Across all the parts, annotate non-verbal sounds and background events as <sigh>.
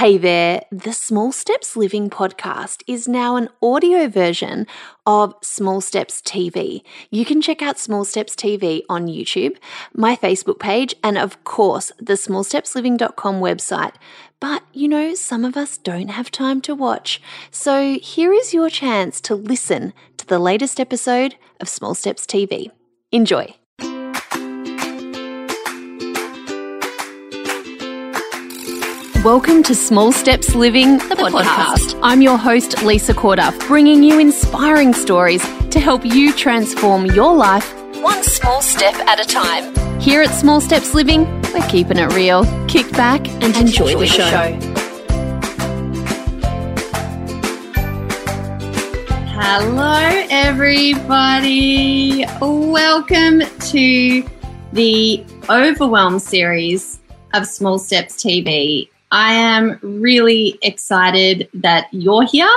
Hey there, the Small Steps Living podcast is now an audio version of Small Steps TV. You can check out Small Steps TV on YouTube, my Facebook page, and of course, the smallstepsliving.com website. But you know, some of us don't have time to watch. So here is your chance to listen to the latest episode of Small Steps TV. Enjoy. Welcome to Small Steps Living, the, podcast. podcast. I'm your host, Lisa Corduff, bringing you inspiring stories to help you transform your life one small step at a time. Here at Small Steps Living, we're keeping it real. Kick back and, and enjoy, enjoy, the show. show. Hello, everybody. Welcome to the Overwhelm series of Small Steps TV. I am really excited that you're here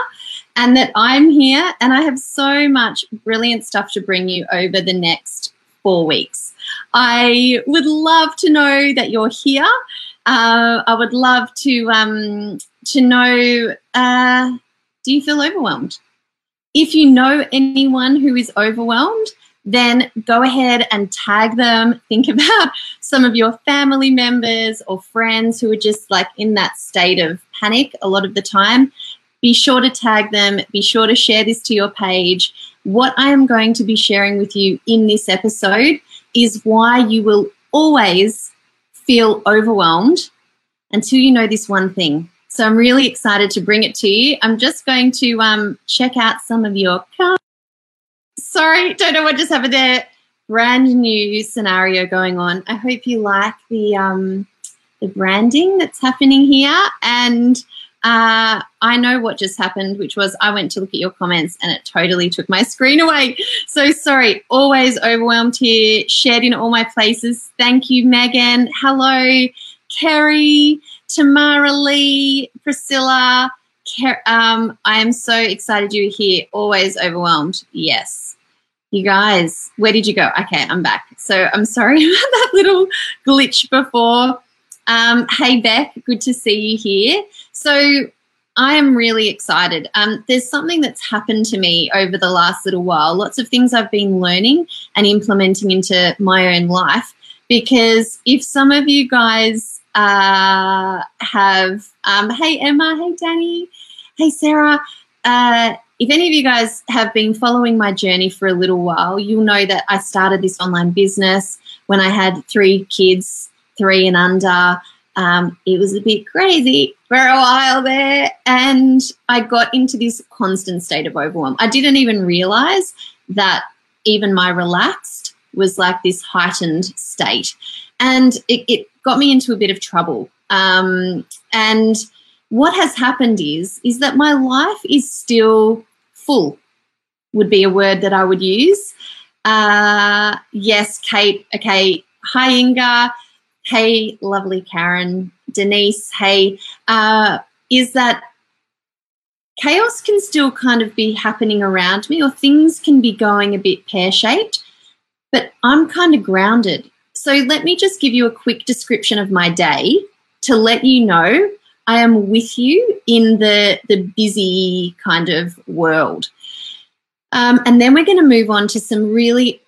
and that I'm here, and I have so much brilliant stuff to bring you over the next four weeks. I would love to know that you're here. Uh, I would love to um, to know. Uh, do you feel overwhelmed? If you know anyone who is overwhelmed, then go ahead and tag them. Think <laughs> about some of your family members or friends who are just like in that state of panic a lot of the time. Be sure to tag them. Be sure to share this to your page. What I am going to be sharing with you in this episode is why you will always feel overwhelmed until you know this one thing. So I'm really excited to bring it to you. I'm just going to um, check out some of your cards sorry, don't know what just happened there. Brand new scenario going on. I hope you like the um, the branding that's happening here. And uh, I know what just happened, which was I went to look at your comments and it totally took my screen away. So sorry, always overwhelmed here, shared in all my places. Thank you, Megan. Hello, Kerry, Tamara Lee, Priscilla. Um, I am so excited you're here. Always overwhelmed. Yes. You guys, where did you go? Okay, I'm back. So I'm sorry <laughs> about that little glitch before. Um, hey, Beck, good to see you here. So I am really excited. Um, there's something that's happened to me over the last little while. Lots of things I've been learning and implementing into my own life. Because if some of you guys uh, have, um, hey Emma, hey Danny, hey Sarah, uh, if any of you guys have been following my journey for a little while, you'll know that I started this online business when I had three kids, three and under. Um, it was a bit crazy for a while there, and I got into this constant state of overwhelm. I didn't even realize that even my relaxed was like this heightened state, and it, it got me into a bit of trouble. Um, and what has happened is is that my life is still full would be a word that I would use. Uh, yes, Kate. Okay. Hi, Inga. Hey, lovely Karen. Denise. Hey. Uh, is that chaos can still kind of be happening around me or things can be going a bit pear shaped, but I'm kind of grounded. So let me just give you a quick description of my day to let you know I am with you in the the busy kind of world. Um, and then we're going to move on to some really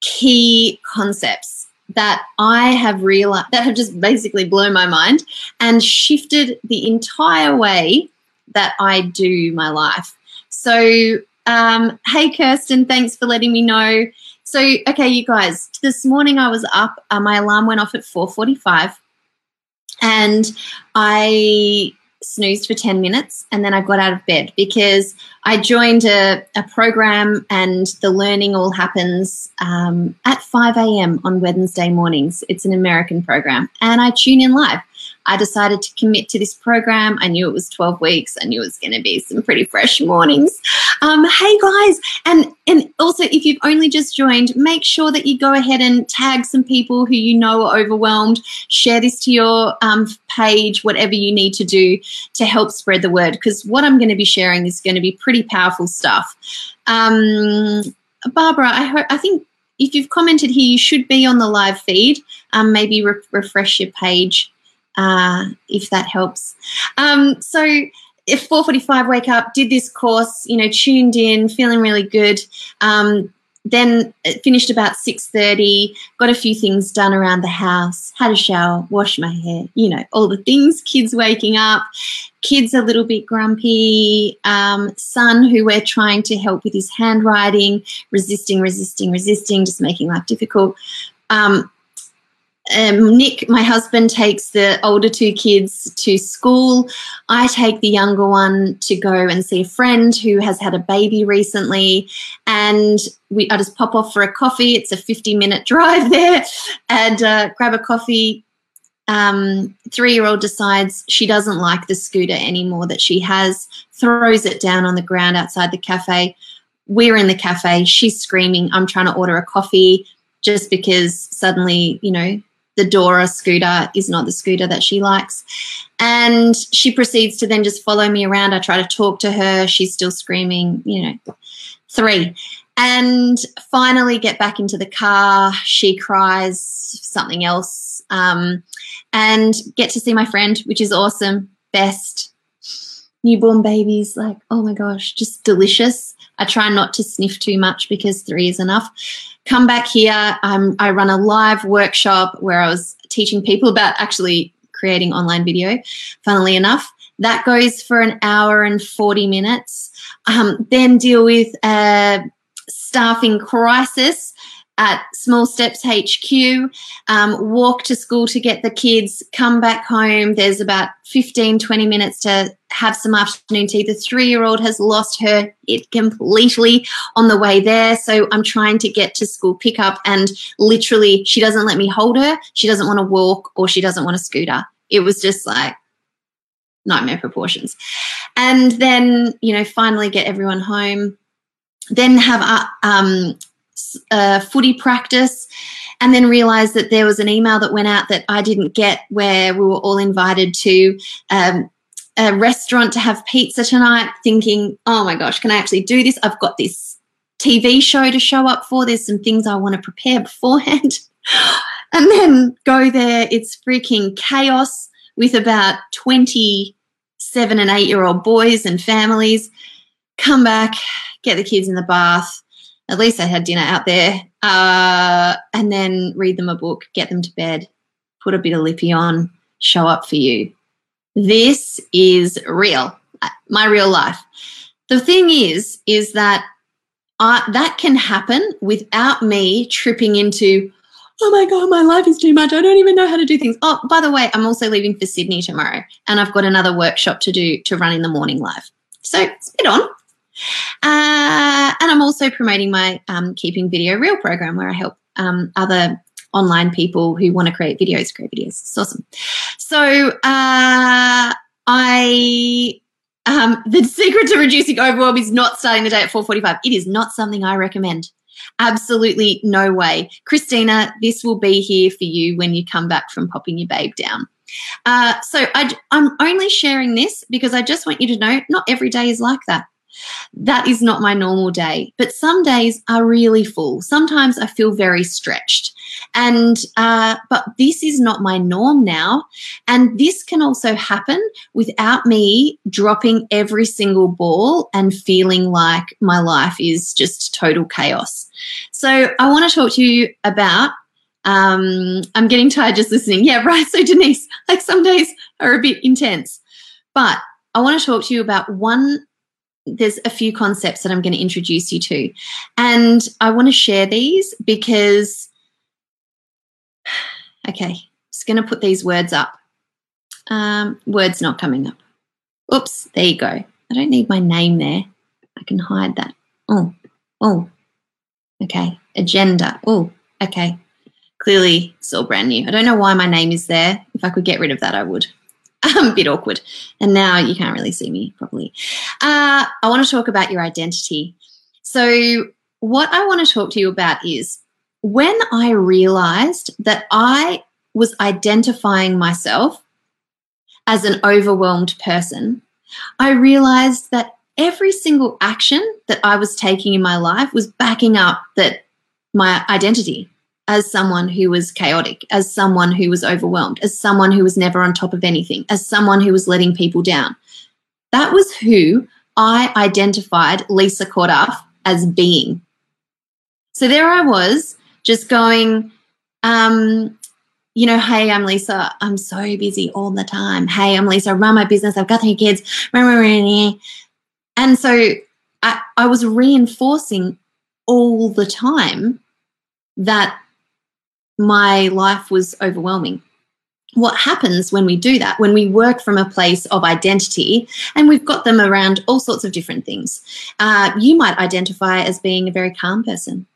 key concepts that I have realized that have just basically blown my mind and shifted the entire way that I do my life. So, um, hey, Kirsten, thanks for letting me know. So, okay, you guys, this morning I was up. Uh, my alarm went off at four forty-five. And I snoozed for 10 minutes and then I got out of bed because I joined a, a program and the learning all happens um, at 5 a.m. on Wednesday mornings. It's an American program and I tune in live. I decided to commit to this program. I knew it was 12 weeks. I knew it was going to be some pretty fresh mornings. Um, hey guys, and and also if you've only just joined, make sure that you go ahead and tag some people who you know are overwhelmed. Share this to your um, page, whatever you need to do to help spread the word. Because what I'm going to be sharing is going to be pretty powerful stuff. Um, Barbara, I hope I think if you've commented here, you should be on the live feed. Um, maybe re- refresh your page uh, if that helps. Um, so if 4.45 wake up, did this course, you know, tuned in, feeling really good. Um, then finished about 6.30 got a few things done around the house had a shower washed my hair you know all the things kids waking up kids a little bit grumpy um, son who we're trying to help with his handwriting resisting resisting resisting just making life difficult um, um, Nick, my husband, takes the older two kids to school. I take the younger one to go and see a friend who has had a baby recently. And we, I just pop off for a coffee. It's a 50 minute <laughs> drive there and uh, grab a coffee. Um, three year old decides she doesn't like the scooter anymore that she has, throws it down on the ground outside the cafe. We're in the cafe. She's screaming. I'm trying to order a coffee just because suddenly, you know, the Dora scooter is not the scooter that she likes. And she proceeds to then just follow me around. I try to talk to her. She's still screaming, you know, three. And finally get back into the car. She cries something else. Um, and get to see my friend, which is awesome. Best newborn babies, like, oh my gosh, just delicious. I try not to sniff too much because three is enough come back here. Um, I run a live workshop where I was teaching people about actually creating online video, funnily enough. That goes for an hour and 40 minutes. Um, then deal with a staffing crisis at Small Steps HQ, um, walk to school to get the kids, come back home. There's about 15, 20 minutes to have some afternoon tea. The three year old has lost her it completely on the way there. So I'm trying to get to school pickup, and literally, she doesn't let me hold her. She doesn't want to walk or she doesn't want a scooter. It was just like, nightmare proportions. And then, you know, finally get everyone home. Then have a, um, uh, footy practice and then realized that there was an email that went out that I didn't get where we were all invited to um, a restaurant to have pizza tonight, thinking, oh my gosh, can I actually do this? I've got this TV show to show up for. There's some things I want to prepare <laughs> beforehand. and then go there. It's freaking chaos with about 27 and 8 year old boys and families. Come back, get the kids in the bath, at least I had dinner out there, uh, and then read them a book, get them to bed, put a bit of lippy on, show up for you. This is real, my real life. The thing is, is that uh, that can happen without me tripping into, oh my God, my life is too much. I don't even know how to do things. Oh, by the way, I'm also leaving for Sydney tomorrow and I've got another workshop to do to run in the morning live. So spit on. Uh, and I'm also promoting my um, Keeping Video Real program where I help um, other online people who want to create videos create videos. It's awesome. So uh, I um, <laughs> the secret to reducing overwhelm is not starting the day at 4:45. It is not something I recommend. Absolutely no way. Christina, this will be here for you when you come back from popping your babe down. Uh, so I, I'm only sharing this because I just want you to know not every day is like that. That is not my normal day, but some days are really full. Sometimes I feel very stretched. And, uh, but this is not my norm now. And this can also happen without me dropping every single ball and feeling like my life is just total chaos. So I want to talk to you about um, I'm getting tired just listening. Yeah, <laughs> right. So, Denise, like some days are a bit intense, but I want to talk to you about one there's a few concepts that I'm going to introduce you to. And I want to share these because, <sighs> okay, just going to put these words up. Um, words not coming up. Oops, there you go. I don't need my name there. I can hide that. Oh, oh, okay. Agenda. Oh, okay. Clearly, it's all brand new. I don't know why my name is there. If I could get rid of that, I would. A bit awkward. And now you can't really see me properly. Uh, I want to talk about your identity. So, what I want to talk to you about is when I realized that I was identifying myself as an overwhelmed person, I realized that every single action that I was taking in my life was backing up that my identity. As someone who was chaotic, as someone who was overwhelmed, as someone who was never on top of anything, as someone who was letting people down. That was who I identified Lisa Corduff as being. So there I was, just going, um, you know, hey, I'm Lisa. I'm so busy all the time. Hey, I'm Lisa. I run my business. I've got three kids. And so I, I was reinforcing all the time that my life was overwhelming. What happens when we do that, when we work from a place of identity, and we've got them around all sorts of different things, uh, you might identify as being a very calm person.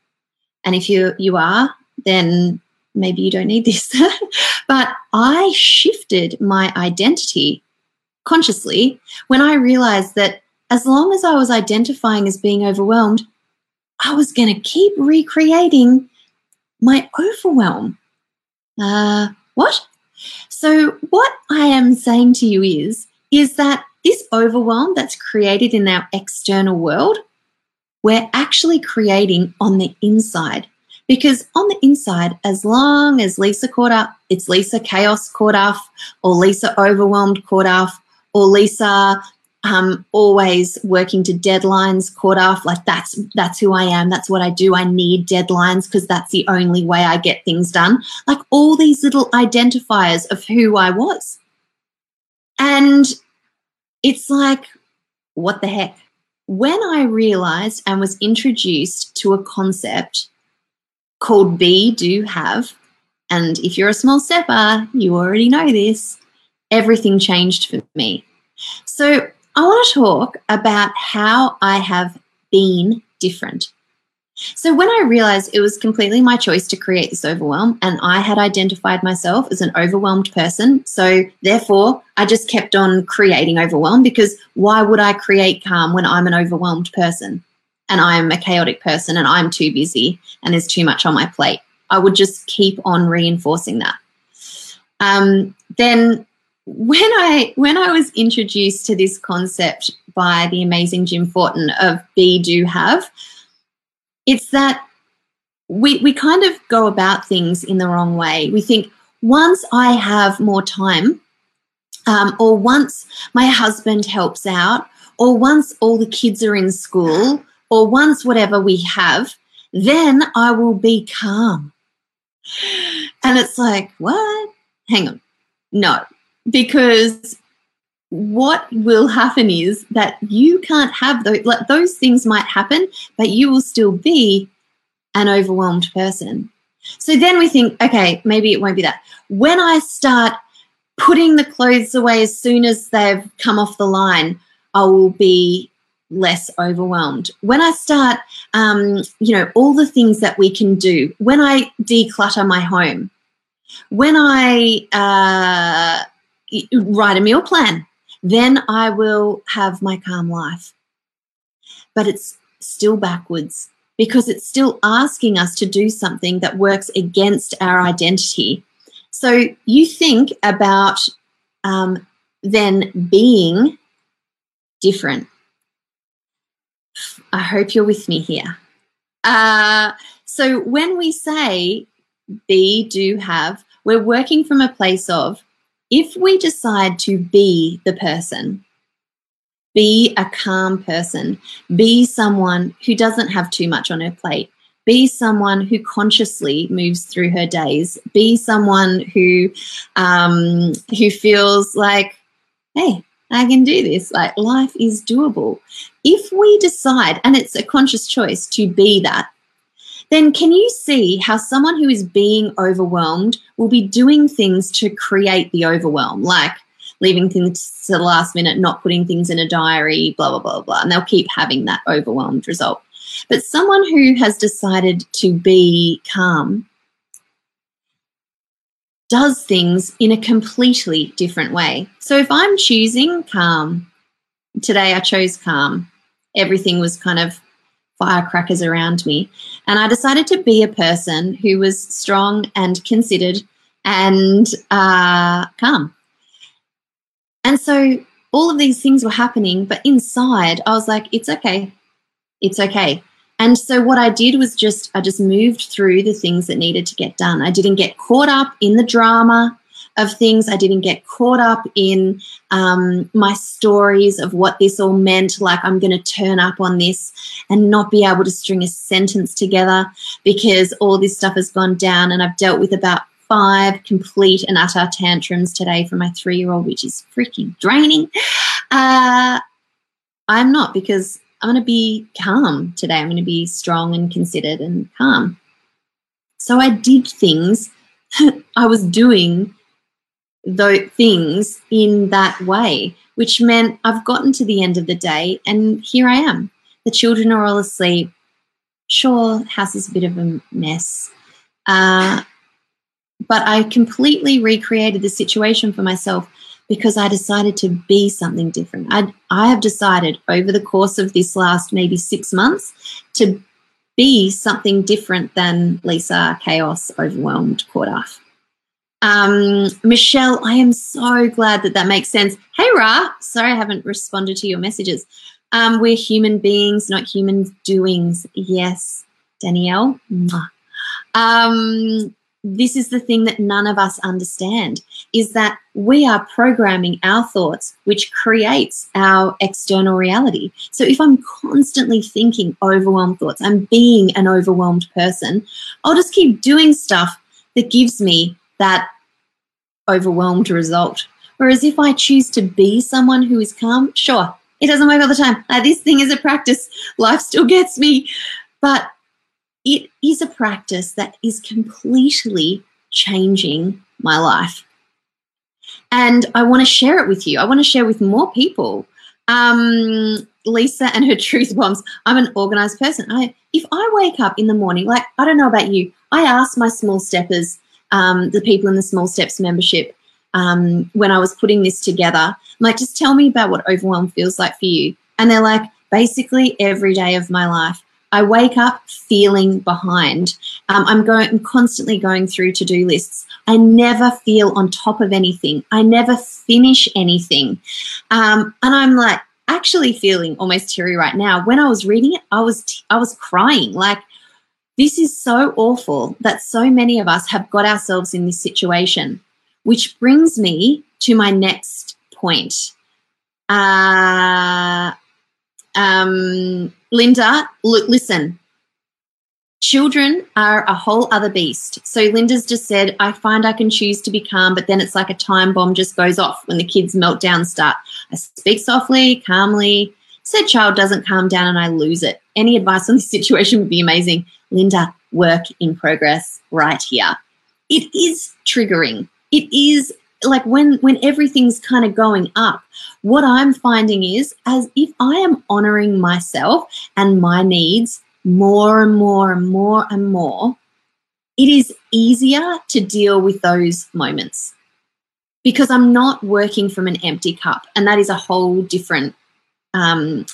And if you, you are, then maybe you don't need this. <laughs> but I shifted my identity consciously when I realized that as long as I was identifying as being overwhelmed, I was going to keep recreating my overwhelm. Uh, what? So, what I am saying to you is, is that this overwhelm that's created in our external world, we're actually creating on the inside. Because on the inside, as long as Lisa Corduff, it's Lisa chaos Corduff, or Lisa overwhelmed Corduff, or Lisa um, always working to deadlines, Corduff. Like that's that's who I am. That's what I do. I need deadlines because that's the only way I get things done. Like all these little identifiers of who I was, and it's like, what the heck? When I realized and was introduced to a concept called Be Do Have, and if you're a small stepper, you already know this. Everything changed for me. So I want to talk about how I have been different. So, when I realized it was completely my choice to create this overwhelm, and I had identified myself as an overwhelmed person, so therefore I just kept on creating overwhelm because why would I create calm when I'm an overwhelmed person and I'm a chaotic person and I'm too busy and there's too much on my plate? I would just keep on reinforcing that. Um, then when I when I was introduced to this concept by the amazing Jim Fortin of be do have, it's that we we kind of go about things in the wrong way. We think once I have more time, um, or once my husband helps out, or once all the kids are in school, or once whatever we have, then I will be calm. And it's like, what? Hang on. No, because what will happen is that you can't have those like those things might happen but you will still be an overwhelmed person. So then we think okay maybe it won't be that. When i start putting the clothes away as soon as they've come off the line i will be less overwhelmed. When i start um, you know all the things that we can do when i declutter my home when i uh, write a meal plan. Then I will have my calm life. But it's still backwards because it's still asking us to do something that works against our identity. So you think about um, then being different. I hope you're with me here. Uh, so when we say be, do, have, we're working from a place of if we decide to be the person, be a calm person, be someone who doesn't have too much on her plate, be someone who consciously moves through her days, be someone who um, who feels like, hey, I can do this. Like life is doable. If we decide, and it's a conscious choice to be that, then can you see how someone who is being overwhelmed will be doing things to create the overwhelm, like leaving things to the last minute, not putting things in a diary, blah, blah, blah, blah. And they'll keep having that overwhelmed result. But someone who has decided to be calm does things in a completely different way. So if I'm choosing calm, today I chose calm, everything was kind of firecrackers around me. And I decided to be a person who was strong and considered and uh, calm. And so all of these things were happening, but inside I was like, it's okay. It's okay. And so what I did was just I just moved through the things that needed to get done. I didn't get caught up in the drama of things. I didn't get caught up in um, my stories of what this all meant. Like I'm going to turn up on this and not be able to string a sentence together because all this stuff has gone down. And I've dealt with about five complete and utter tantrums today from my three year old, which is freaking draining. Uh, I'm not because I'm going to be calm today. I'm going to be strong and considered and calm. So I did things <laughs> I was doing those things in that way, which meant I've gotten to the end of the day and here I am. The children are all asleep. Sure, house is a bit of a mess. Uh, but I completely recreated the situation for myself because I decided to be something different. I, I have decided over the course of this last maybe six months to be something different than Lisa, chaos, overwhelmed, Corduff. Um, Michelle, I am so glad that that makes sense. Hey, Ra. Sorry, I haven't responded to your messages. Um, we're human beings, not human doings. Yes, Danielle. Um, this is the thing that none of us understand is that we are programming our thoughts which creates our external reality so if i'm constantly thinking overwhelmed thoughts i'm being an overwhelmed person i'll just keep doing stuff that gives me that overwhelmed result. Whereas if I choose to be someone who is calm, sure, it doesn't work all the time. Uh, this thing is a practice. Life still gets me. But it is a practice that is completely changing my life. And I want to share it with you. I want to share with more people. Um, Lisa and her <laughs> truth bombs. I'm an organized person. I if I wake up in the morning, like I don't know about you, I ask my small steppers um, the people in the Small Steps membership um, when I was putting this together. I'm like, just tell me about what overwhelm feels like for you. And they're like, basically every day of my life. I wake up feeling behind. Um, I'm going, I'm constantly going through to do lists. I never feel on top of anything. I never finish anything. Um, and I'm like actually feeling almost teary right now. When I was reading it, I was, t- I was crying. Like this is so awful that so many of us have got ourselves in this situation, which brings me to my next point. Uh, um, Linda, listen. Children are a whole other beast. So Linda's just said, I find I can choose to be calm, but then it's like a time bomb just goes off when the kids' meltdowns start. I speak softly, calmly. Said child doesn't calm down and I lose it. Any advice on this situation would be amazing. Linda, work in progress right here. It is triggering. It is like when when everything's kind of going up what i'm finding is as if i am honoring myself and my needs more and more and more and more it is easier to deal with those moments because i'm not working from an empty cup and that is a whole different um,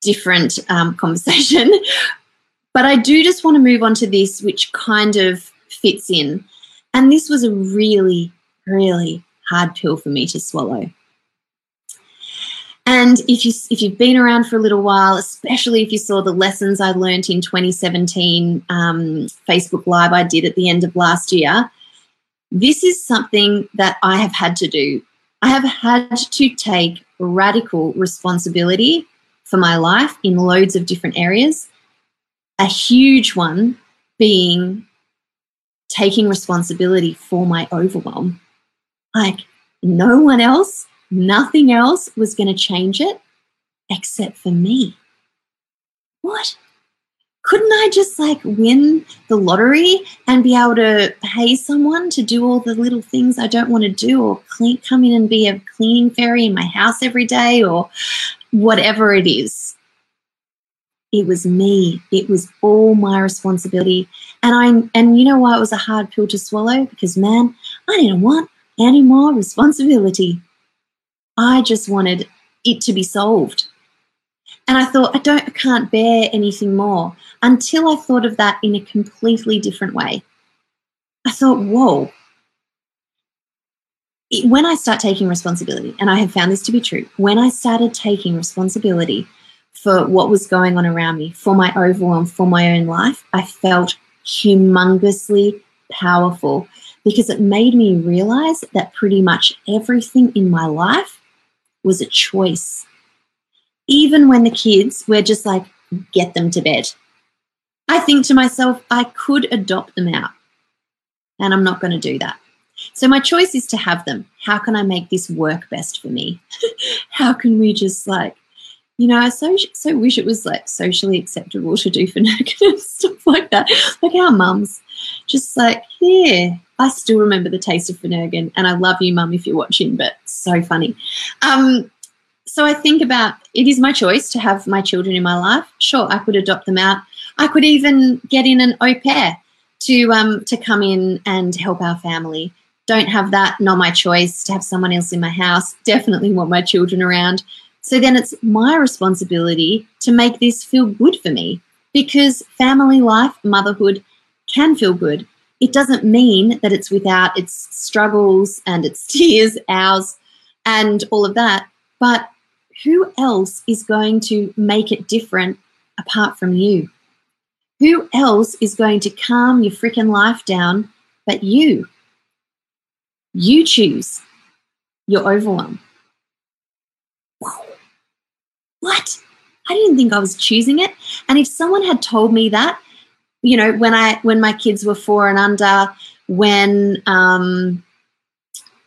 different um, <laughs> conversation but I do just want to move on to this, which kind of fits in. And this was a really, really hard pill for me to swallow. And if you if you've been around for a little while, especially if you saw the lessons I learned in 2017 um, Facebook Live I did at the end of last year, this is something that I have had to do. I have had to take radical responsibility for my life in loads of different areas a huge one being taking responsibility for my overwhelm. Like, no one else, nothing else was going to change it except for me. What? Couldn't I just like win the lottery and be able to pay someone to do all the little things I don't want to do or clean, come in and be a cleaning fairy in my house every day or whatever it is? It was me. It was all my responsibility. And I and you know why it was a hard pill to swallow? Because man, I didn't want any more responsibility. I just wanted it to be solved. And I thought, I don't I can't bear anything more until I thought of that in a completely different way. I thought, whoa. When I start taking responsibility, and I have found this to be true, when I started taking responsibility for what was going on around me, for my overwhelm, for my own life, I felt humongously powerful because it made me realize that pretty much everything in my life was a choice. Even when the kids were just like, get them to bed. I think to myself, I could adopt them out. And I'm not going to do that. So my choice is to have them. How can I make this work best for me? <laughs> How can we just like, you know, I so so wish it was like socially acceptable to do <laughs> Phenergan and stuff like that. Like our mums, just like, yeah, I still remember the taste of Phenergan, and I love you, mum, if you're watching. But so funny. Um, so I think about it is my choice to have my children in my life. Sure, I could adopt them out. I could even get in an au pair to um, to come in and help our family. Don't have that, not my choice. To have someone else in my house, definitely want my children around. So then it's my responsibility to make this feel good for me because family life, motherhood can feel good. It doesn't mean that it's without its struggles and its <laughs> tears, ours, and all of that. But who else is going to make it different apart from you? Who else is going to calm your freaking life down but you? You choose your overwhelm. What? I didn't think I was choosing it. And if someone had told me that, you know, when I when my kids were four and under, when um,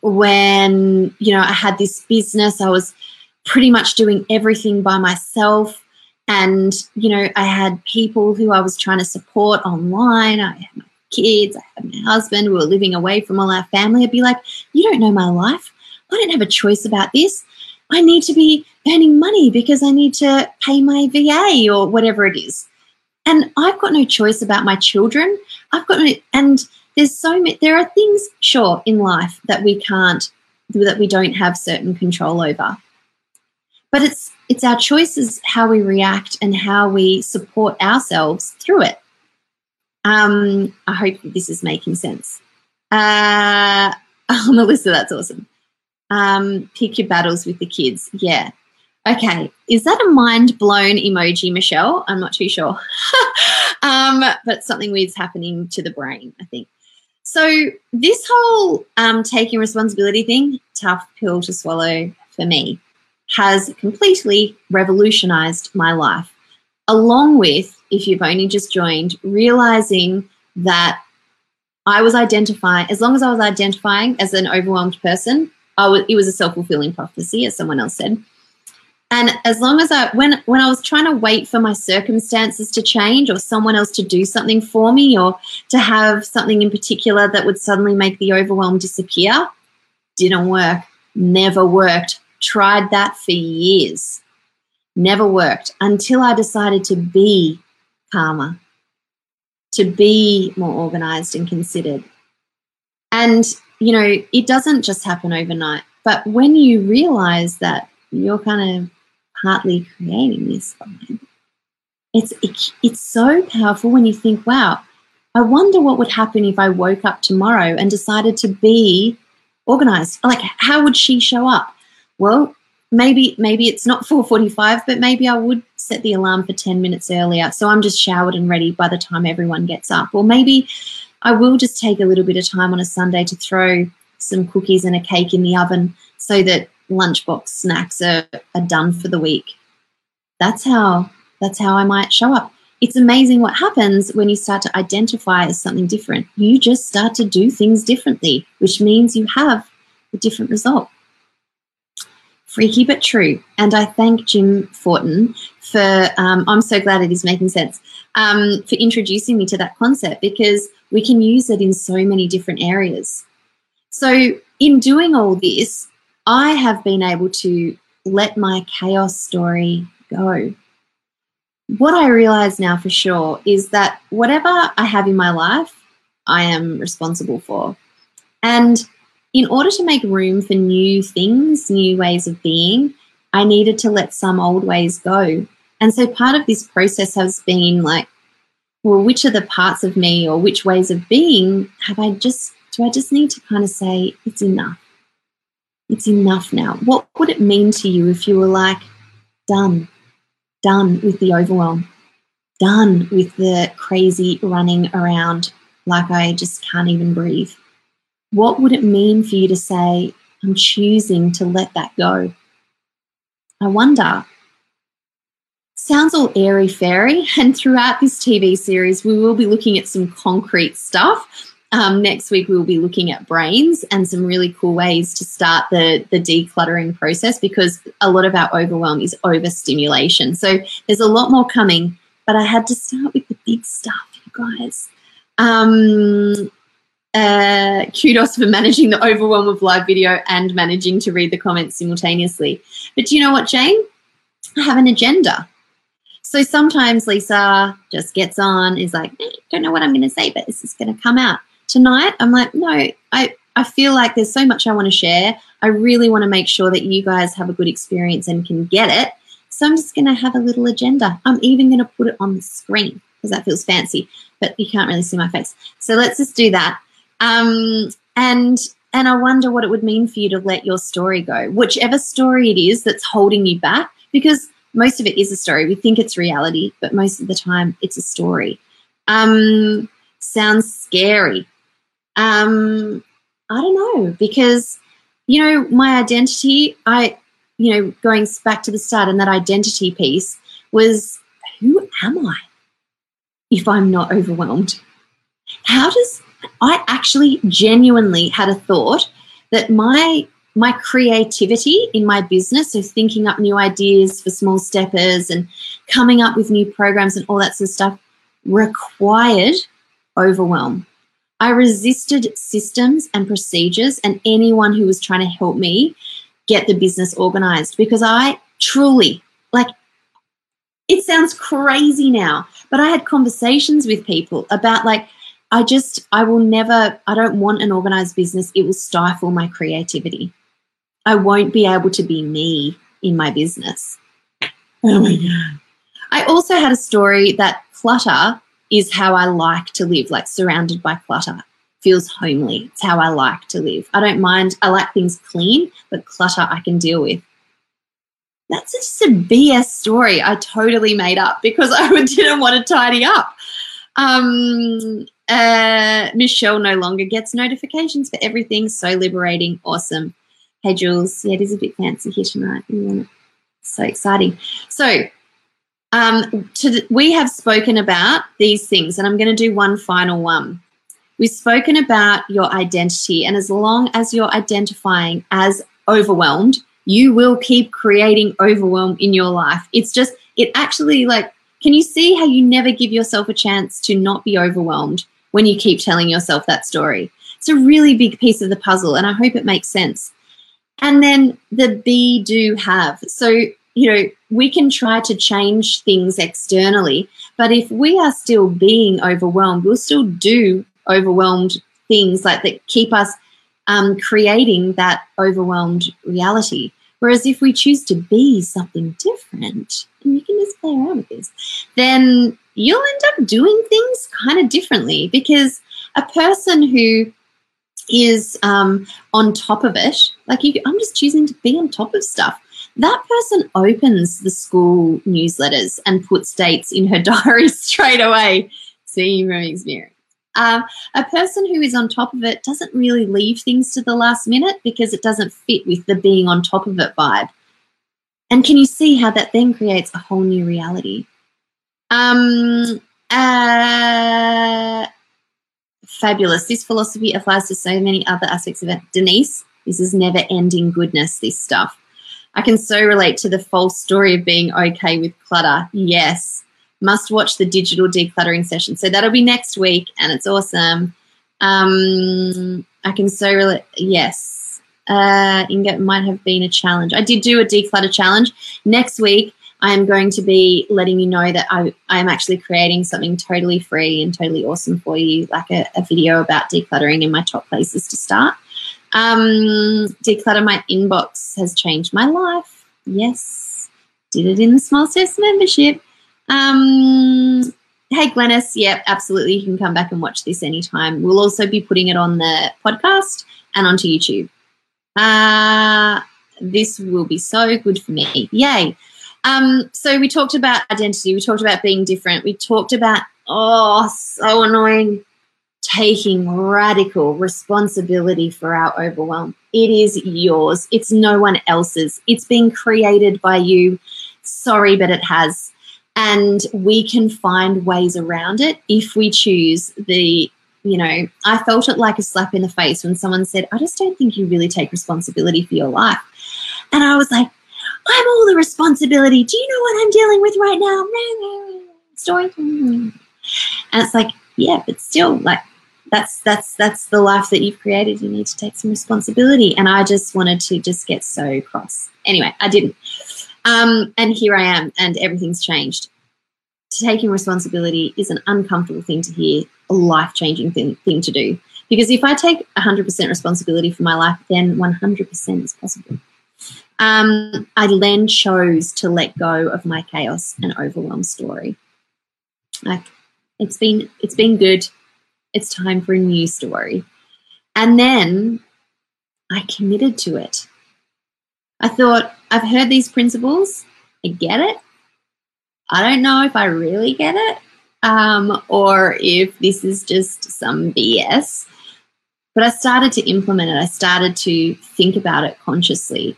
when you know I had this business, I was pretty much doing everything by myself. And, you know, I had people who I was trying to support online. I had my kids, I had my husband, we were living away from all our family. I'd be like, you don't know my life. I don't have a choice about this. I need to be earning money because I need to pay my VA or whatever it is. And I've got no choice about my children. I've got no, and there's so many, there are things, sure, in life that we can't, that we don't have certain control over. But it's it's our choices how we react and how we support ourselves through it. Um, I hope this is making sense. Uh, <laughs> oh, Melissa, that's awesome. Um, pick your battles with the kids. Yeah. Okay. Is that a mind blown emoji, Michelle? I'm not too sure. <laughs> um, but something weird's happening to the brain, I think. So, this whole um, taking responsibility thing, tough pill to swallow for me has completely revolutionized my life. Along with, if you've only just joined, realizing that I was identifying, as long as I was identifying as an overwhelmed person, I was, it was a self fulfilling prophecy, as someone else said. And as long as I, when when I was trying to wait for my circumstances to change or someone else to do something for me or to have something in particular that would suddenly make the overwhelm disappear, didn't work, never worked Tried that for years. Never worked until I decided to be calmer, to be more organized and considered. And, you know, it doesn't just happen overnight, but when you realize that you're kind of partly creating this, it's, it, it's so powerful when you think, wow, I wonder what would happen if I woke up tomorrow and decided to be organized. Like, how would she show up? well, maybe maybe it's not <laughs> 4:45, but maybe I would set the alarm for 10 minutes earlier so I'm just showered and ready by the time everyone gets up. Or maybe I will just take a little bit of time on a Sunday to throw some cookies and a cake in the oven so that lunchbox snacks are, are done for the week. That's how that's how I might show up. It's amazing what happens when you start to identify as something different. You just start to do things differently, which means you have a different result freaky but true. And I thank Jim Fortin for, um, I'm so glad it is making sense, um, for introducing me to that concept because we can use it in so many different areas. So, in doing all this, I have been able to let my chaos story go. What I realize now for sure is that whatever I have in my life, I am responsible for. And in order to make room for new things, new ways of being, I needed to let some old ways go. And so part of this process has been like, well, which are the parts of me or which ways of being have I just, do I just need to kind of say, it's enough? It's enough now. What would it mean to you if you were like, done? done with the overwhelm, done with the crazy running around like I just can't even breathe. What would it mean for you to say, I'm choosing to let that go? I wonder. Sounds all airy fairy, <laughs> and throughout this TV series, we will be looking at some concrete stuff. Um, next week, we will be looking at brains and some really cool ways to start the, the decluttering process because a lot of our overwhelm is overstimulation. So there's a lot more coming, but I had to start with the big stuff, you guys. Um, uh, kudos for managing the overwhelm of live video and managing to read the comments simultaneously. But do you know what, Jane? I have an agenda. So sometimes Lisa just gets on, is like, eh, don't know what I'm going to say, but this is going to come out. Tonight, I'm like, no, I, I feel like there's so much I want to share. I really want to make sure that you guys have a good experience and can get it. So I'm just going to have a little agenda. I'm even going to put it on the screen because that feels fancy, but you can't really see my face. So let's just do that. Um, and and I wonder what it would mean for you to let your story go, whichever story it is that's holding you back, because most of it is a story. We think it's reality, but most of the time it's a story. Um, sounds scary. Um, I don't know because you know my identity. I you know going back to the start and that identity piece was who am I if I'm not overwhelmed? How does I actually genuinely had a thought that my my creativity in my business, so thinking up new ideas for small steppers and coming up with new programs and all that sort of stuff, required overwhelm. I resisted systems and procedures and anyone who was trying to help me get the business organized because I truly, like, it sounds crazy now, but I had conversations with people about, like, I just, I will never, I don't want an organized business. It will stifle my creativity. I won't be able to be me in my business. Oh my God. I also had a story that clutter is how I like to live, like surrounded by clutter. Feels homely. It's how I like to live. I don't mind, I like things clean, but clutter I can deal with. That's just a BS story I totally made up because <laughs> I didn't want to tidy up. Um, uh, Michelle no longer gets notifications for everything. So liberating. Awesome. Hey, Jules. Yeah, it is a bit fancy here tonight. So exciting. So, um, to, we have spoken about these things, and I'm going to do one final one. We've spoken about your identity, and as long as you're identifying as overwhelmed, you will keep creating overwhelm in your life. It's just, it actually like, can you see how you never give yourself a chance to not be overwhelmed? when you keep telling yourself that story. It's a really big piece of the puzzle, and I hope it makes sense. And then the be, do, have. So, you know, we can try to change things externally, but if we are still being overwhelmed, we'll still do overwhelmed things like that keep us um, creating that overwhelmed reality. Whereas if we choose to be something different, and you can just play around with this, then you'll end up doing things kind of differently because a person who is um, on top of it, like you, I'm just choosing to be on top of stuff. That person opens the school newsletters and puts dates in her <laughs> diary straight away. Seeing from experience. Um, a person who is on top of it doesn't really leave things to the last minute because it doesn't fit with the being on top of it vibe. And can you see how that then creates a whole new reality? Um, uh, fabulous. This philosophy applies to so many other aspects of it. Denise, this is never ending goodness, this stuff. I can so relate to the false story of being okay with clutter. Yes. Must watch the digital decluttering session. So that'll be next week and it's awesome. Um, I can so relate. Yes. Uh, Inga might have been a challenge. I did do a declutter challenge. Next week, I am going to be letting you know that I, I am actually creating something totally free and totally awesome for you, like a, a video about decluttering in my top places to start. Um, declutter my inbox has changed my life. Yes, did it in the Small Steps membership. Um, hey, Glennis. Yep, absolutely. You can come back and watch this anytime. We'll also be putting it on the podcast and onto YouTube. Uh, this will be so good for me. Yay. Um, so we talked about identity. We talked about being different. We talked about oh, so annoying, taking radical responsibility for our overwhelm. It is yours. It's no one else's. It's been created by you. Sorry, but it has. And we can find ways around it if we choose the you know, I felt it like a slap in the face when someone said, I just don't think you really take responsibility for your life. And I was like, I'm all the responsibility. Do you know what I'm dealing with right now? <laughs> Story. And it's like, yeah, but still, like, that's that's that's the life that you've created. You need to take some responsibility. And I just wanted to just get so cross. Anyway, I didn't. Um, and here I am, and everything's changed. Taking responsibility is an uncomfortable thing to hear a life changing thing, thing to do. Because if I take 100% responsibility for my life, then 100% is possible. Um, I then chose to let go of my chaos and overwhelm story. Like it's been it's been good. It's time for a new story. And then I committed to it. I thought, I've heard these principles. I get it. I don't know if I really get it um, or if this is just some BS. But I started to implement it. I started to think about it consciously.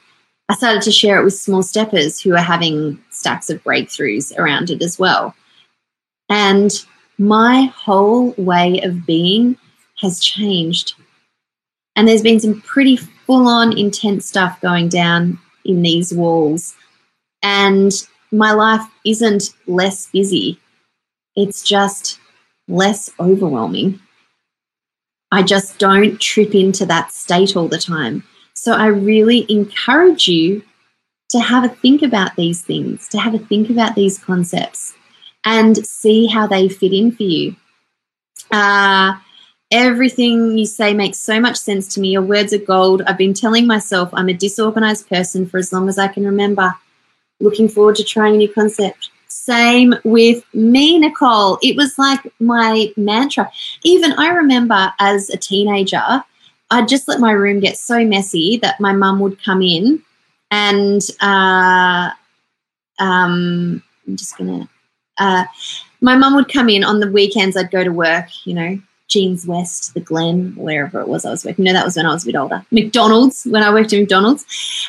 I started to share it with small steppers who are having stacks of breakthroughs around it as well. And my whole way of being has changed. And there's been some pretty full on intense stuff going down in these walls. And my life isn't less busy. It's just less overwhelming. I just don't trip into that state all the time. So I really encourage you to have a think about these things, to have a think about these concepts and see how they fit in for you. Uh, everything you say makes so much sense to me. Your words are gold. I've been telling myself I'm a disorganized person for as long as I can remember. Looking forward to trying a new concept. Same with me, Nicole. It was like my mantra. Even I remember as a teenager, I'd just let my room get so messy that my mum would come in and uh, um, I'm just gonna. Uh, my mum would come in on the weekends. I'd go to work, you know, Jeanswest, the Glen, wherever it was I was working. No, that was when I was a bit older. McDonald's, when I worked at McDonald's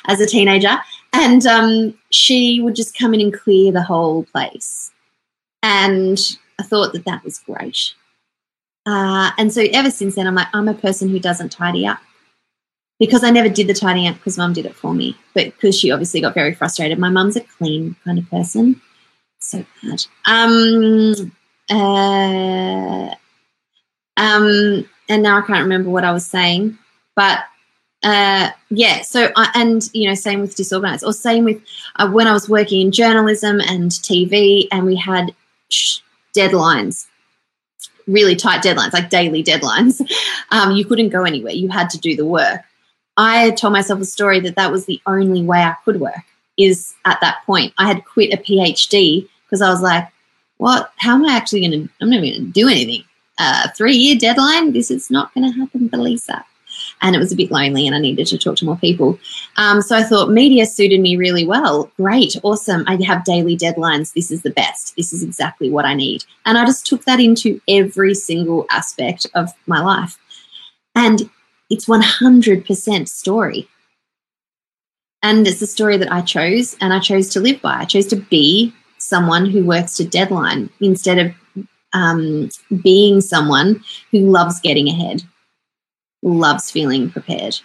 as a teenager. And um, she would just come in and clear the whole place. And I thought that that was great. Uh, and so ever since then, I'm like, I'm a person who doesn't tidy up because I never did the tidying up because mum did it for me. But because she obviously got very frustrated. My mum's a clean kind of person. So bad. Um, uh, um, and now I can't remember what I was saying. But uh, yeah, so I, and you know, same with disorganized, or same with uh, when I was working in journalism and TV, and we had sh- deadlines, really tight deadlines, like daily deadlines. <laughs> Um, you couldn't go anywhere; you had to do the work. I told myself a story that that was the only way I could work. Is at that point I had quit a PhD because I was like, "What? How am I actually going to? I'm not going to do anything. Uh, three year deadline. This is not going to happen for Lisa." and it was a bit lonely and I needed to talk to more people. Um, so I thought media suited me really well. Great, awesome. I have daily deadlines. This is the best. This is exactly what I need. And I just took that into every single aspect of my life. And it's 100% story. And it's a story that I chose and I chose to live by. I chose to be someone who works to deadline instead of um, being someone who loves getting ahead loves feeling prepared.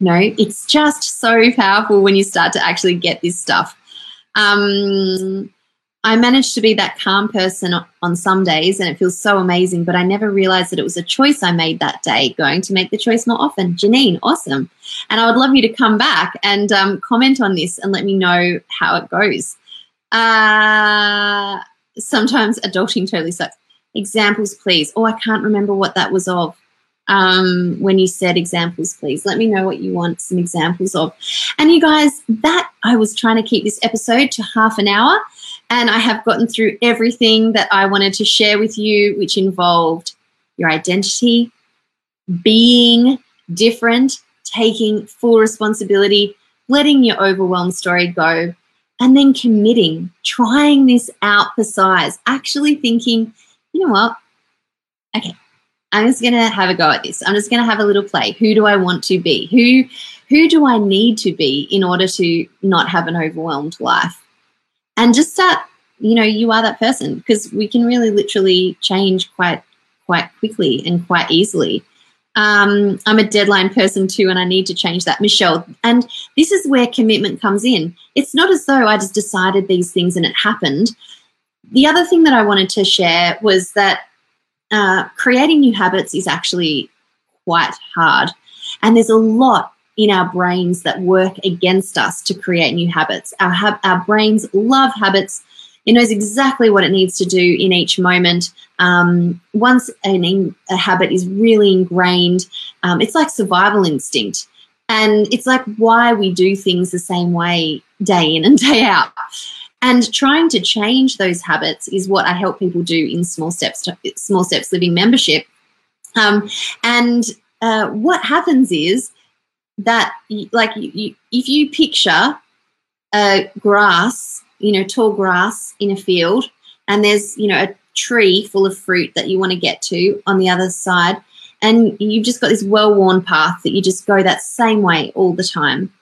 No, it's just so powerful when you start to actually get this stuff. Um, I managed to be that calm person on some days and it feels so amazing, but I never realized that it was a choice I made that day, going to make the choice more often. Janine, awesome. And I would love you to come back and um, comment on this and let me know how it goes. Uh, sometimes adulting totally sucks. Examples, please. Oh, I can't remember what that was of um, when you said examples, please let me know what you want some examples of. And you guys, that I was trying to keep this episode to half an hour, and I have gotten through everything that I wanted to share with you, which involved your identity, being different, taking full responsibility, letting your overwhelmed story go, and then committing, trying this out for size, actually thinking, you know what? Okay, I'm just going to have a go at this. I'm just going to have a little play. Who do I want to be? Who who do I need to be in order to not have an overwhelmed life? And just start, you know, you are that person because we can really literally change quite quite quickly and quite easily. Um, I'm a deadline person too, and I need to change that, Michelle. And this is where commitment comes in. It's not as though I just decided these things and it happened. The other thing that I wanted to share was that uh, creating new habits is actually quite hard. And there's a lot in our brains that work against us to create new habits. Our, ha- our brains love habits. It knows exactly what it needs to do in each moment. Um, once an in- a habit is really ingrained, um, it's like survival instinct. And it's like why we do things the same way day in and <laughs> day out. And trying to change those habits is what I help people do in Small Steps, Small Steps Living membership. Um, and uh, what happens is that, like, if you picture a grass, you know, tall grass in a field, and there's, you know, a tree full of fruit that you want to get to on the other side, and you've just got this well worn path that you just go that same way all the time.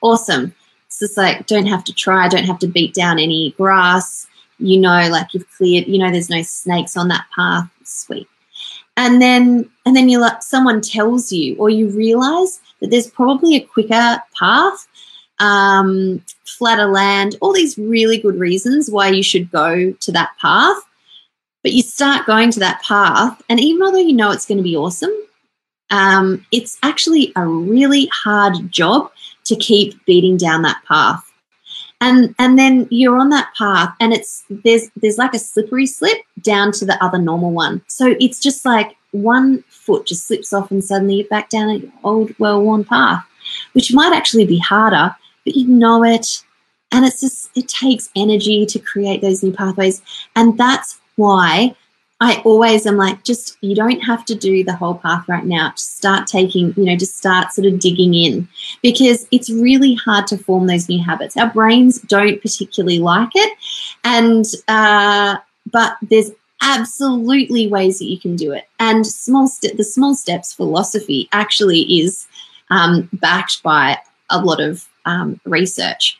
Awesome It's just like don't have to try, don't have to beat down any grass. You know, like you've cleared, you know, there's no snakes on that path. Sweet. And then and then you like someone tells you or you realize that there's probably a quicker path, um, flatter land, all these really good reasons why you should go to that path. But you start going to that path, and even although you know it's going to be awesome, um, it's actually a really hard job to keep beating down that path. And and then you're on that path and it's there's there's like a slippery slip down to the other normal one. So it's just like one foot just slips off and suddenly you're back down an old well-worn path, which might actually be harder, but you know it. And it's just it takes energy to create those new pathways. And that's why I always am like, just you don't have to do the whole path right now. Just start taking, you know, just start sort of digging in because it's really hard to form those new habits. Our brains don't particularly like it, and uh, but there's absolutely ways that you can do it. And small st- the small steps philosophy actually is um, backed by a lot of um, research.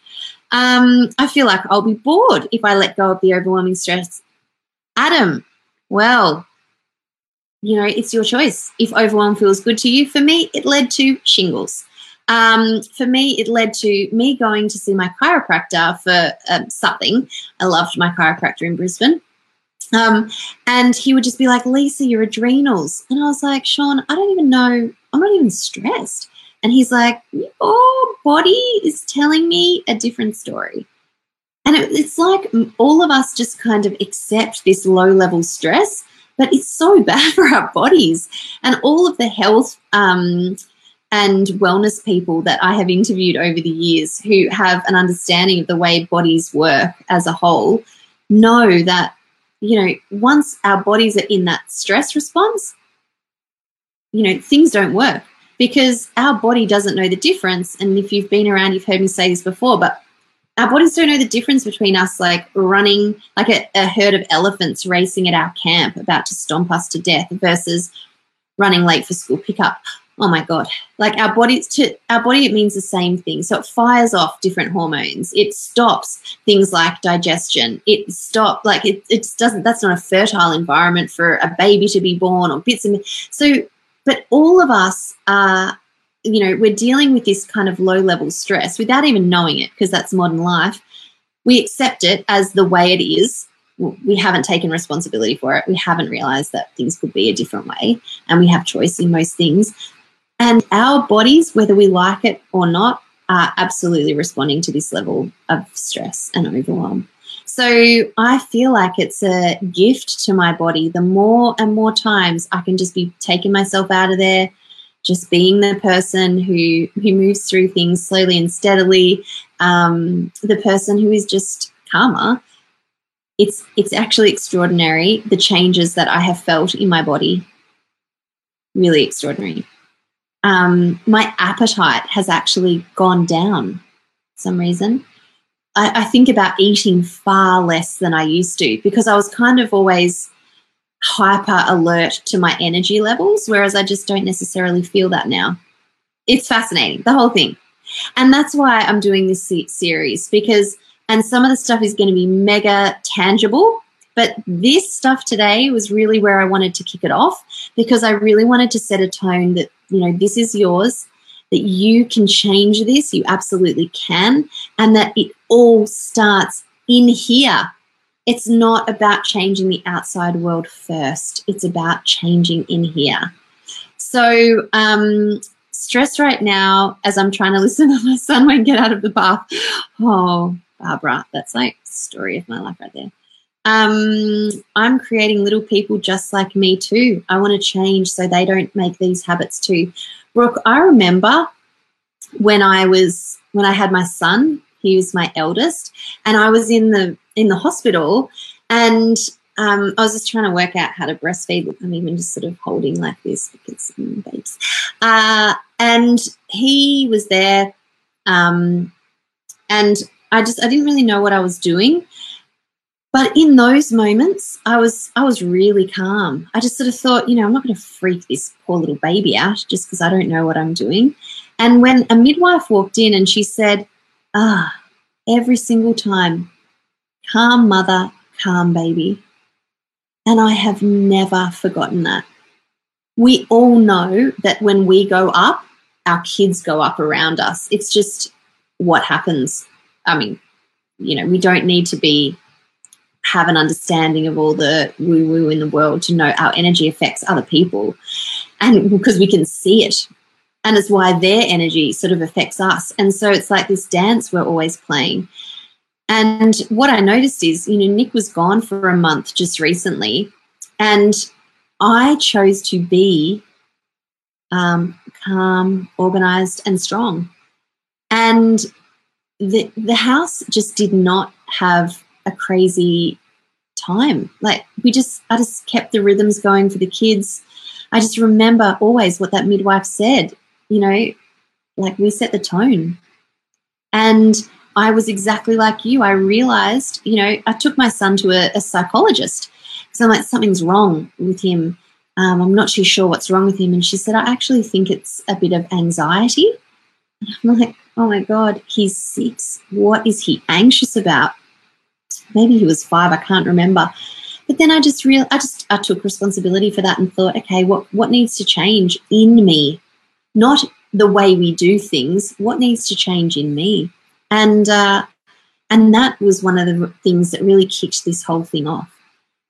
Um, I feel like I'll be bored if I let go of the overwhelming stress. Adam, well, you know, it's your choice. If overwhelm feels good to you, for me, it led to shingles. Um, for me, it led to me going to see my chiropractor for uh, something. I loved my chiropractor in Brisbane. Um, and he would just be like, Lisa, your adrenals. And I was like, Sean, I don't even know. I'm not even stressed. And he's like, Your body is telling me a different story. And it, it's like all of us just kind of accept this low level stress, but it's so <laughs> bad for our bodies. And all of the health um, and wellness people that I have interviewed over the years who have an understanding of the way bodies work as a whole know that, you know, once our bodies are in that stress response, you know, things don't work because our body doesn't know the difference. And if you've been around, you've heard me say this before, but our bodies don't know the difference between us like running like a, a, herd of elephants racing at our camp about to stomp us to death versus running late for school pickup oh my god like our bodies to our body it means the same thing so it fires off different hormones it stops things like digestion it stop like it, it doesn't that's not a fertile environment for a baby to be born or bits of so but all of us are you know, we're dealing with this kind of low level stress without even knowing it because that's modern life. We accept it as the way it is. We haven't taken responsibility for it. We haven't realized that things could be a different way and we have choice in most things. And our bodies, whether we like it or not, are absolutely responding to this level of stress and overwhelm. So I feel like it's a gift to my body. The more and more times I can just be taking myself out of there, just being the person who who moves through things slowly and steadily, um, the person who is just calmer. It's it's actually extraordinary the changes that I have felt in my body. Really extraordinary. Um, my appetite has actually gone down some reason. I, I think about eating far less than I used to because I was kind of always hyper alert to my energy levels, whereas I just don't necessarily feel that now. It's fascinating, the whole thing. And that's why I'm doing this series because, and some of the stuff is going to be mega tangible. But this stuff today was really where I wanted to kick it off because I really wanted to set a tone that, you know, this is yours, that you can change this, you absolutely can, and that it all starts in here. It's not about changing the outside world first, it's about changing in here. So, um, stress right now as I'm trying to <laughs> listen to my son won't get out of the bath. Oh, Barbara, that's like story of my life right there. Um, I'm creating little people just like me too. I want to change so they don't make these habits too. Brooke, I remember when I was when I had my son, he was my eldest, and I was in the in the hospital and um, I was just trying to work out how to breastfeed. I'm even just sort of holding like this because um, babes. Uh, and he was there, um, and I just I didn't really know what I was doing. But in those moments, I was I was really calm. I just sort of thought, you know, I'm not going to freak this poor little baby out just because I don't know what I'm doing. And when a midwife walked in and she said, "Ah, every single time, calm mother, calm baby," and I have never forgotten that. We all know that when we go up, our kids go up around us. It's just what happens. I mean, you know, we don't need to be have an understanding of all the woo woo in the world to know our energy affects other people. And <laughs> because we can see it. And it's why their energy sort of affects us. And so it's like this dance we're always playing. And what I noticed is, you know, Nick was gone for a month just recently. And I chose to be um, calm, organized, and strong. And the, the house just did not have a crazy time. Like we just, I just kept the rhythms going for the kids. I just remember always what that midwife said, you know, like we set the tone. And I was exactly like you. I realized, you know, I took my son to a, a psychologist because I'm like, something's wrong with him. Um, I'm not too sure what's wrong with him. And she said, I actually think it's a bit of anxiety. And <laughs> I'm like, oh my God, he's six. What is he anxious about? Maybe he was five, I can't remember. But then I just real I just I took responsibility for that and thought, okay, what what needs to change in me? Not the way we do things, what needs to change in me? And uh, and that was one of the things that really kicked this whole thing off.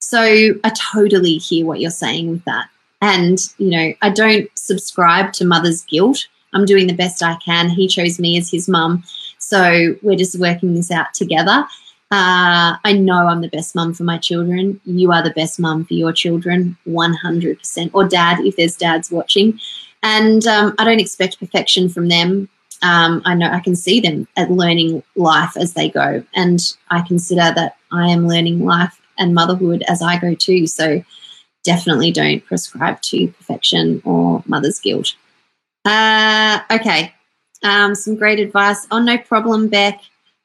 So I totally hear what you're saying with that. And, you know, I don't subscribe to mother's guilt. I'm doing the best I can. He chose me as his mum. So we're just working this out together. Uh, I know I'm the best mum for my children. You are the best mum for your children, 100%. Or dad, if there's dads watching. And um, I don't expect perfection from them. Um, I know I can see them at learning life as they go. And I consider that I am learning life and motherhood as I go too. So definitely don't prescribe to perfection or mother's guilt. Uh, okay. Um, some great advice. Oh, no problem, Beck.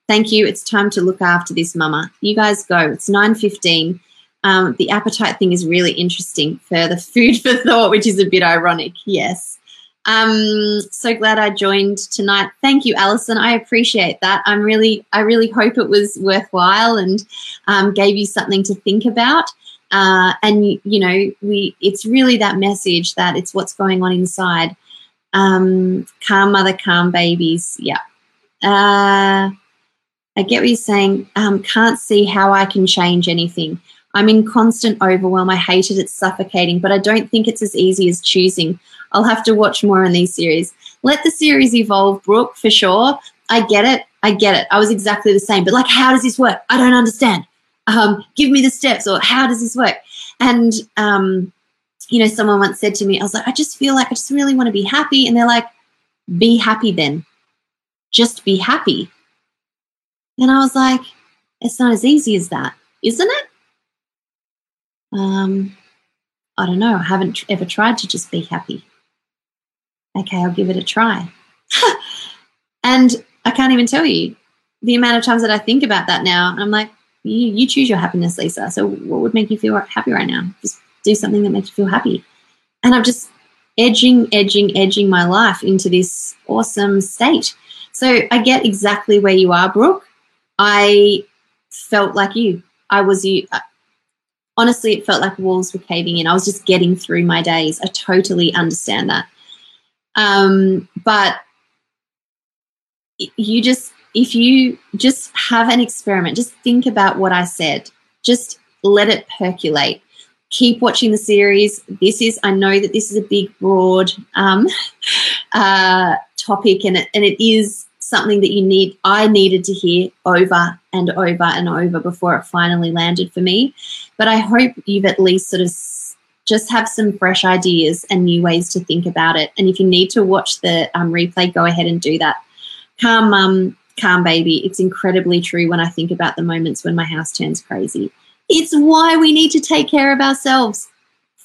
Thank you. It's time to look after this mama. You guys go. It's 9.15. Um, the appetite thing is really interesting for the food <laughs> for thought, which is a bit ironic. Yes. Um, so glad I joined tonight. Thank you, Alison. I appreciate that. I'm really, I really hope it was worthwhile and um, gave you something to think about. Uh, and you know, we, it's really that message that it's what's going on inside. Um, calm mother, calm babies. Yeah. Uh, I get what you're saying. Um, can't see how I can change anything. I'm in constant overwhelm. I hate it. It's suffocating, but I don't think it's as easy as choosing. I'll have to watch more in these series. Let the series evolve, Brooke, for sure. I get it. I get it. I was exactly the same. But like, how does this work? I don't understand. Um, give me the steps, or how does this work? And um, you know, someone once said to me, I was like, I just feel like I just really want to be happy. And they're like, be happy then. Just be happy. And I was like, it's not as easy as that, isn't it? Um, I don't know. I haven't ever tried to just be happy. Okay, I'll give it a try. <laughs> and I can't even tell you, the amount of times that I think about that now, I'm like, you, you choose your happiness, Lisa. So what would make you feel happy right now? Just do something that makes you feel happy. And I'm just edging, edging, edging my life into this awesome state. So I get exactly where you are, Brooke. I felt like you. I was you. Uh, honestly, it felt like walls were caving in. I was just getting through my days. I totally understand that. Um, but you just, if you just have an experiment, just think about what I said, just let it percolate. Keep watching the series. This is, I know that this is a big, broad um, <laughs> uh, topic, and it, and it is something that you need I needed to hear over and over and over before it finally landed for me. But I hope you've at least sort of just have some fresh ideas and new ways to think about it. And if you need to watch the um, replay, go ahead and do that. Calm mum, calm baby. It's incredibly true when I think about the moments when my house turns crazy. It's why we need to take care of ourselves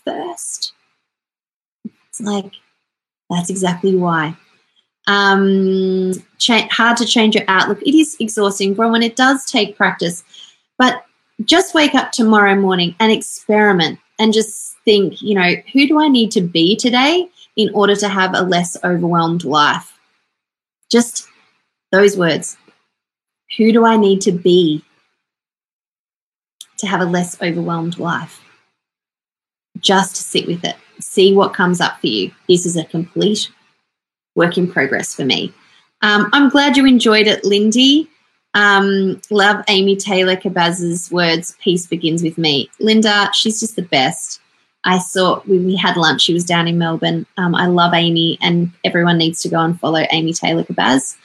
first. It's like, that's exactly why um, cha- hard to change your outlook. It is exhausting, bro, and it does take practice. But just wake up tomorrow morning and experiment and just think, you know, who do I need to be today in order to have a less overwhelmed life? Just those words. Who do I need to be to have a less overwhelmed life? Just sit with it. See what comes up for you. This is a complete work in progress for me. Um, I'm glad you enjoyed it, Lindy. Um, love Amy Taylor Kabbaz's words, peace begins with me. Linda, she's just the best. I saw when we had lunch, she was down in Melbourne. Um, I love Amy, and everyone needs to go and follow Amy Taylor Cabaz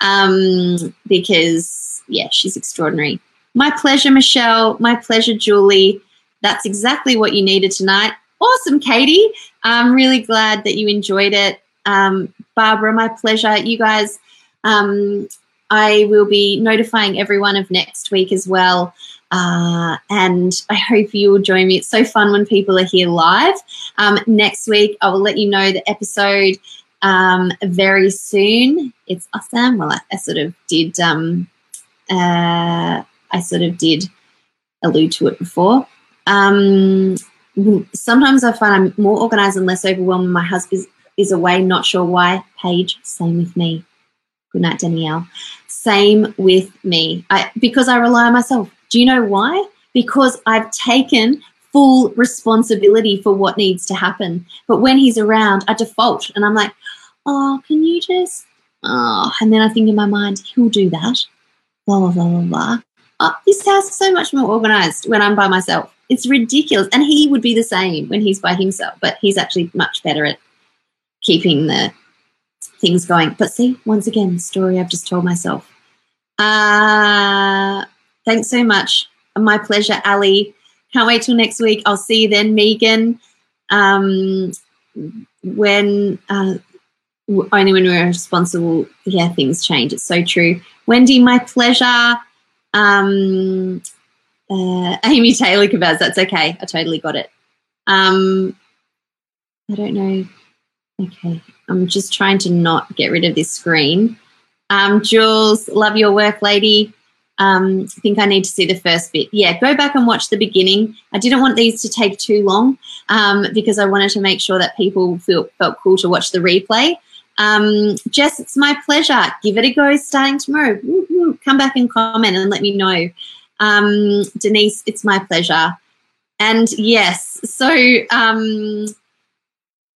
um, because, yeah, she's extraordinary. My pleasure, Michelle. My pleasure, Julie. That's exactly what you needed tonight. Awesome, Katie. I'm really glad that you enjoyed it. Um, Barbara, my pleasure. You guys, um, I will be notifying everyone of next week as well. Uh, and I hope you will join me. It's so fun when people are here live. Um, next week, I will let you know the episode um, very soon. It's awesome. Well, I, I sort of did. Um, uh, I sort of did allude to it before. Um, sometimes I find I'm more organized and less overwhelmed when my husband is away, not sure why. Paige, same with me. Good night, Danielle. Same with me. I, because I rely on myself. Do you know why? Because I've taken full responsibility for what needs to happen. But when he's around, I default and I'm like, oh, can you just, oh, and then I think in my mind, he'll do that. Blah, blah, blah, blah, blah. Oh, this house is so much more organized when I'm by myself. It's ridiculous. And he would be the same when he's by himself, but he's actually much better at keeping the things going. But see, once again, the story I've just told myself. Uh, thanks so much. My pleasure, Ali. Can't wait till next week. I'll see you then, Megan. Um, when uh, only when we're responsible, yeah, things change. It's so true. Wendy, my pleasure. Um, uh, <laughs> Amy Taylor Kabbaz, that's okay. I totally got it. Um, I don't know. Okay, I'm just trying to not get rid of this screen. Um, Jules, love your work, lady. Um, I think I need to see the first bit. Yeah, go back and watch the beginning. I didn't want these to take too long um, because I wanted to make sure that people feel, felt cool to watch the replay. Um, Jess, it's my pleasure. Give it a go starting tomorrow. Woo. Come back and comment and let me know. Um, Denise, it's my pleasure. And yes, so um,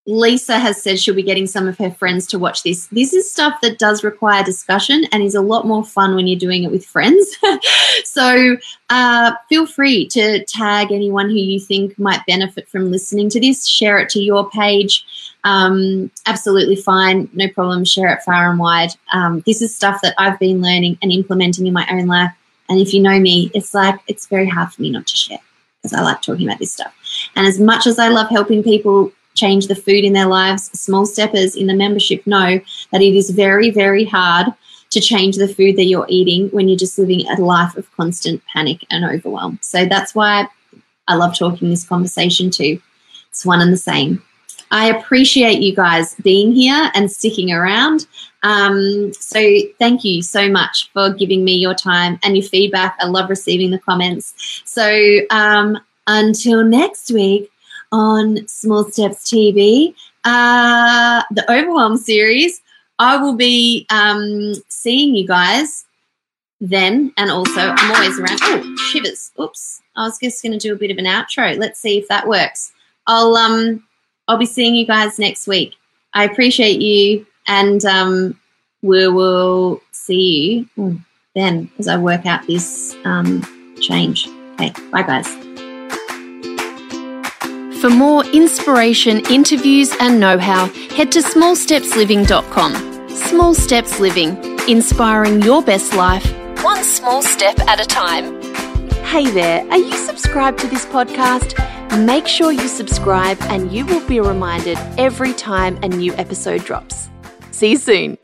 Lisa has said she'll be getting some of her friends to watch this. This is stuff that does require discussion and is a lot more fun when you're doing it with friends. <laughs> so uh, feel free to tag anyone who you think might benefit from listening to this. Share it to your page. Um, absolutely fine, no problem. Share it far and wide. Um, this is stuff that I've been learning and implementing in my own life. And if you know me, it's like it's very hard for me not to share because I like talking about this stuff. And as much as I love helping people change the food in their lives, small steppers in the membership know that it is very, very hard to change the food that you're eating when you're just living a life of constant panic and overwhelm. So that's why I love talking this conversation too. It's one and the same. I appreciate you guys being here and sticking around. Um, so thank you so much for giving me your time and your feedback. I love receiving the comments. So um, until next week on Small Steps TV, uh, the Overwhelm series, I will be um, seeing you guys then. And also, I'm always around. Oh, shivers. Oops. I was just going to do a bit of an outro. Let's see if that works. I'll um I'll be seeing you guys next week. I appreciate you, and um, we will see you then as I work out this um, change. Okay, bye guys. For more inspiration, interviews, and know how, head to smallstepsliving.com. Small Steps Living, inspiring your best life, one small step at a time. Hey there, are you subscribed to this podcast? Make sure you subscribe and you will be reminded every time a new episode drops. See you soon.